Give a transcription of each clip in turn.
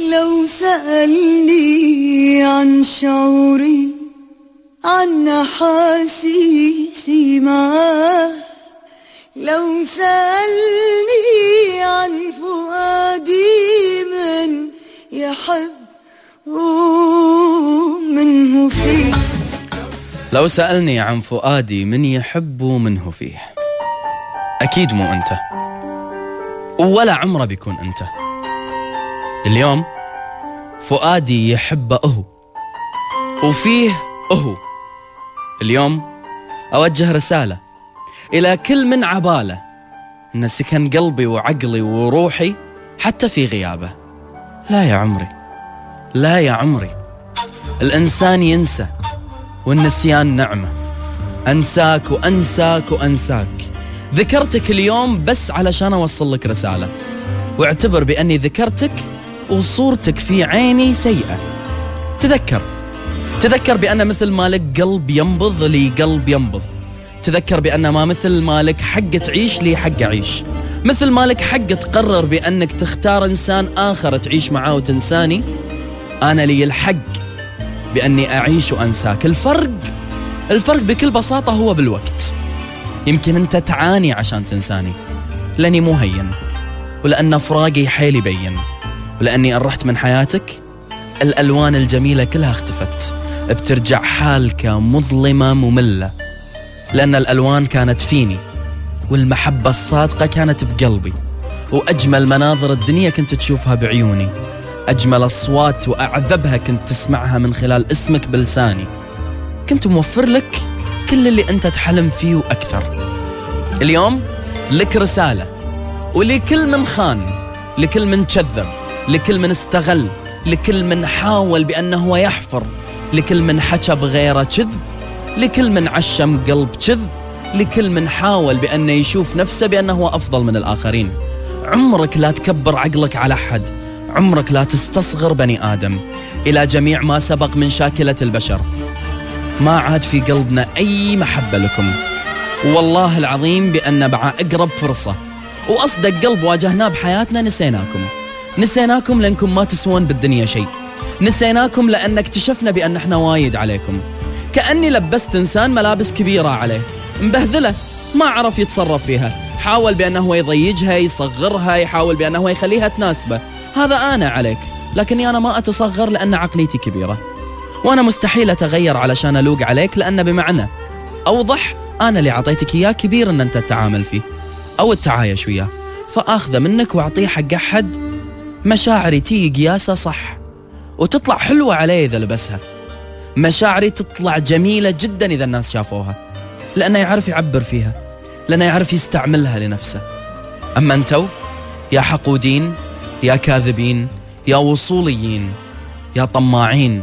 لو سألني عن شعوري عن أحاسيسي معاه لو سألني عن فؤادي من يحب منه فيه. لو سألني عن فؤادي من يحب منه فيه. أكيد مو أنت. ولا عمره بيكون أنت. اليوم فؤادي يحبه أهو وفيه أهو. اليوم أوجه رسالة إلى كل من عباله أن سكن قلبي وعقلي وروحي حتى في غيابه. لا يا عمري لا يا عمري. الإنسان ينسى والنسيان نعمة. أنساك وأنساك وأنساك. ذكرتك اليوم بس علشان أوصل لك رسالة. واعتبر بأني ذكرتك وصورتك في عيني سيئة. تذكر. تذكر بأن مثل ما لك قلب ينبض لي قلب ينبض. تذكر بأن ما مثل ما لك حق تعيش لي حق أعيش. مثل ما لك حق تقرر بأنك تختار إنسان آخر تعيش معاه وتنساني. أنا لي الحق بأني أعيش وأنساك. الفرق. الفرق بكل بساطة هو بالوقت. يمكن أنت تعاني عشان تنساني. لأني مو هين ولأن فراقي حيل يبين ولأني أن رحت من حياتك. الألوان الجميلة كلها اختفت. بترجع حالكة مظلمة مملة. لأن الألوان كانت فيني. والمحبة الصادقة كانت بقلبي. وأجمل مناظر الدنيا كنت تشوفها بعيوني. أجمل أصوات وأعذبها كنت تسمعها من خلال اسمك بلساني. كنت موفر لك كل اللي أنت تحلم فيه وأكثر. اليوم لك رسالة. ولكل من خان. لكل من كذب. لكل من استغل لكل من حاول بأنه يحفر لكل من حكى بغيره كذب لكل من عشم قلب كذب لكل من حاول بأنه يشوف نفسه بأنه هو أفضل من الآخرين. عمرك لا تكبر عقلك على حد عمرك لا تستصغر بني آدم. إلى جميع ما سبق من شاكلة البشر. ما عاد في قلبنا أي محبة لكم. والله العظيم بأن بع أقرب فرصة. وأصدق قلب واجهناه بحياتنا نسيناكم. نسيناكم لأنكم ما تسوون بالدنيا شيء. نسيناكم لأن اكتشفنا بأن إحنا وايد عليكم. كأني لبست إنسان ملابس كبيرة عليه. مبهذلة. ما عرف يتصرف فيها. حاول بأنه هو يضيجها يصغرها يحاول بأنه هو يخليها تناسبه. هذا أنا عليك. لكني أنا ما أتصغر لأن عقليتي كبيرة. وأنا مستحيل أتغير علشان ألوق عليك لأن بمعنى أوضح أنا اللي أعطيتك إياه كبير أن أنت تتعامل فيه. أو التعايش وياه. فآخذه منك وأعطيه حق أحد مشاعري تيجي قياسة صح وتطلع حلوة عليه إذا لبسها. مشاعري تطلع جميلة جدا إذا الناس شافوها لأنه يعرف يعبر فيها لأنه يعرف يستعملها لنفسه. أما أنتو يا حقودين يا كاذبين يا وصوليين يا طماعين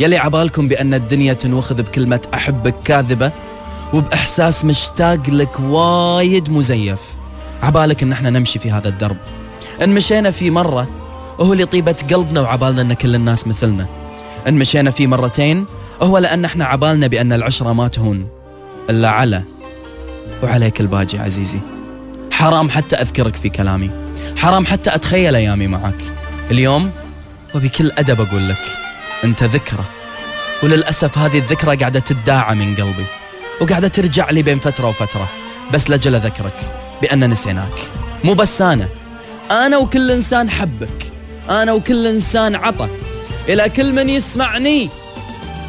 يلي عبالكم بأن الدنيا تنوخذ بكلمة أحبك كاذبة وبإحساس مشتاق لك وايد مزيف. عبالك إن إحنا نمشي في هذا الدرب. إن مشينا في مرة وهو اللي طيبة قلبنا وعبالنا إن كل الناس مثلنا. إن مشينا في مرتين هو لأن إحنا عبالنا بأن العشرة ما تهون. إلا على وعليك الباجي عزيزي. حرام حتى أذكرك في كلامي. حرام حتى أتخيل أيامي معك. اليوم وبكل أدب أقول لك أنت ذكرى. وللأسف هذه الذكرى قاعدة تداعى من قلبي وقاعدة ترجع لي بين فترة وفترة. بس لجل اذكرك بأن نسيناك. مو بس أنا أنا وكل إنسان حبك أنا وكل إنسان عطى إلى كل من يسمعني.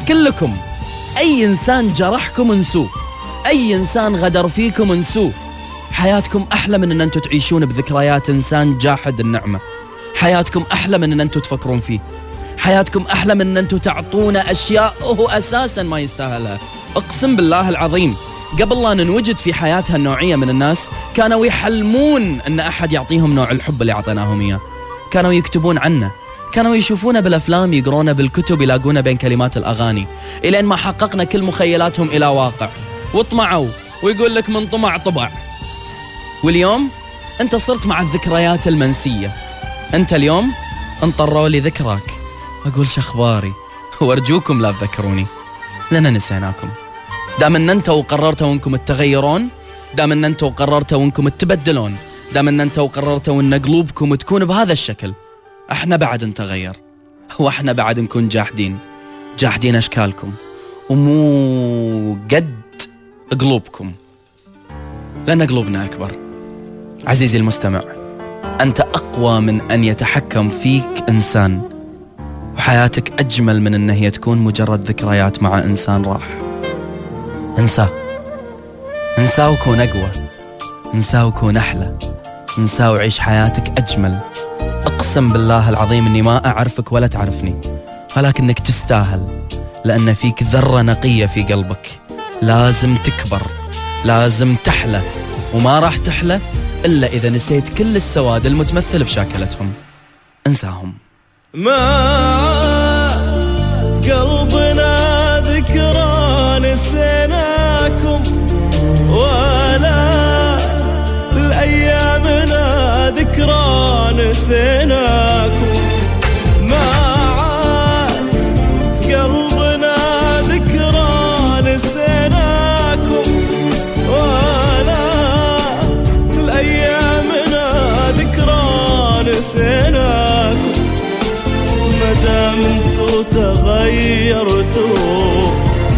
كلكم أي إنسان جرحكم انسوه أي إنسان غدر فيكم انسوه حياتكم أحلى من إن أنتم تعيشون بذكريات إنسان جاحد النعمة. حياتكم أحلى من إن أنتم تفكرون فيه. حياتكم أحلى من إن أنتم تعطونا اشياء هو أساسا ما يستاهلها. أقسم بالله العظيم. قبل لا ننوجد في حياة هالنوعية من الناس كانوا يحلمون أن أحد يعطيهم نوع الحب اللي أعطيناهم إياه. كانوا يكتبون عنا كانوا يشوفونه بالأفلام يقرونه بالكتب يلاقونه بين كلمات الأغاني. إلين ما حققنا كل مخيلاتهم إلى واقع. وطمعوا ويقول لك من طمع طبع. واليوم أنت صرت مع الذكريات المنسية. أنت اليوم انطروا لي ذكراك. أقول شخباري وأرجوكم لا تذكروني. لنا نسيناكم. دام أن أنتوا قررتوا أنكم تتغيرون دام أن أنتوا قررتوا أنكم تبدلون دام أن أنتوا قررتوا أن قلوبكم تكون بهذا الشكل إحنا بعد نتغير وإحنا بعد نكون جاحدين جاحدين أشكالكم ومو قد قلوبكم لأن قلوبنا أكبر. عزيزي المستمع أنت أقوى من أن يتحكم فيك إنسان وحياتك أجمل من أن هي تكون مجرد ذكريات مع إنسان راح. انساه انساه وكون أقوى. انساه وكون أحلى. انساه وعيش حياتك أجمل. أقسم بالله العظيم إني ما أعرفك ولا تعرفني. ولكنك تستاهل. لأن فيك ذرة نقية في قلبك. لازم تكبر. لازم تحلى. وما راح تحلى إلا إذا نسيت كل السواد المتمثل بشاكلتهم. انساهم. ما انتو تغيرتوا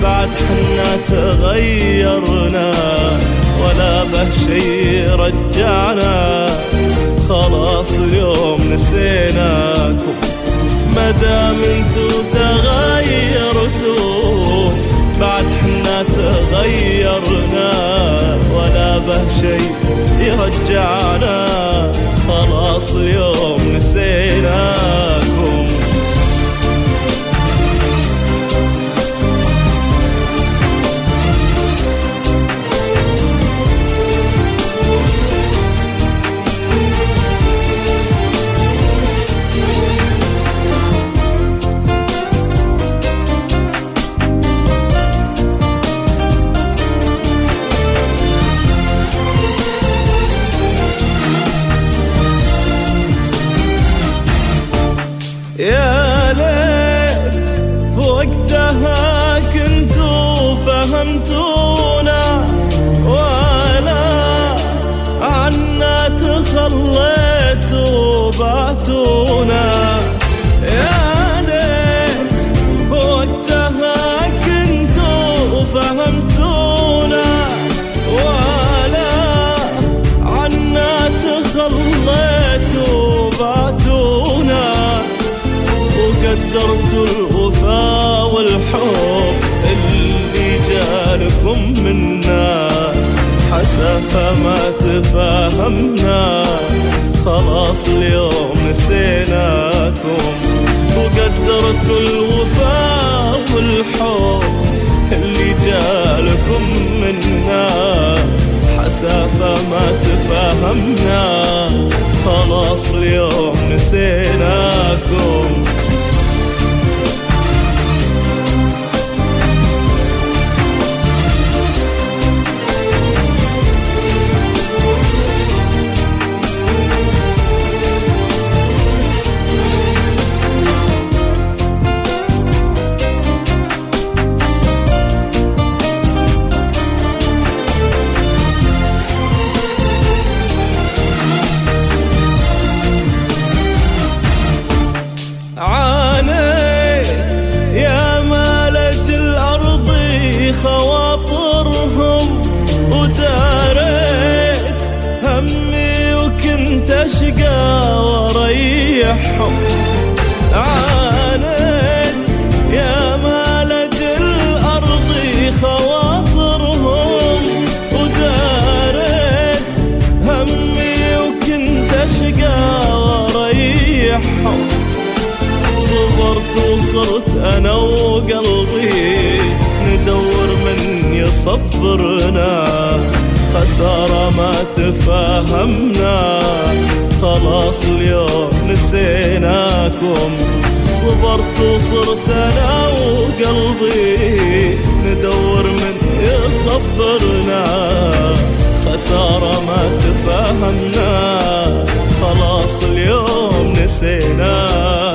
بعد حنا تغيرنا ولا به شي رجعنا خلاص اليوم نسيناكم مدام انتو تغيرتوا بعد حنا تغيرنا. ولا به شي يرجعنا. خلاص اليوم نسيناكم حسافة ما تفاهمنا خلاص اليوم نسيناكم. وقدرتوا الوفا والحب اللي جالكم منا. وريحهم عانيت يا مالج الأرض خواطرهم وداريت همي وكنت أشقى وريحهم صبرت وصرت أنا وقلبي ندور من يصبرنا. خسارة ما تفاهمنا نسيناكم صبرت وصرت أنا وقلبي. ندور من يصبرنا. خسارة ما تفاهمنا خلاص اليوم نسيناكم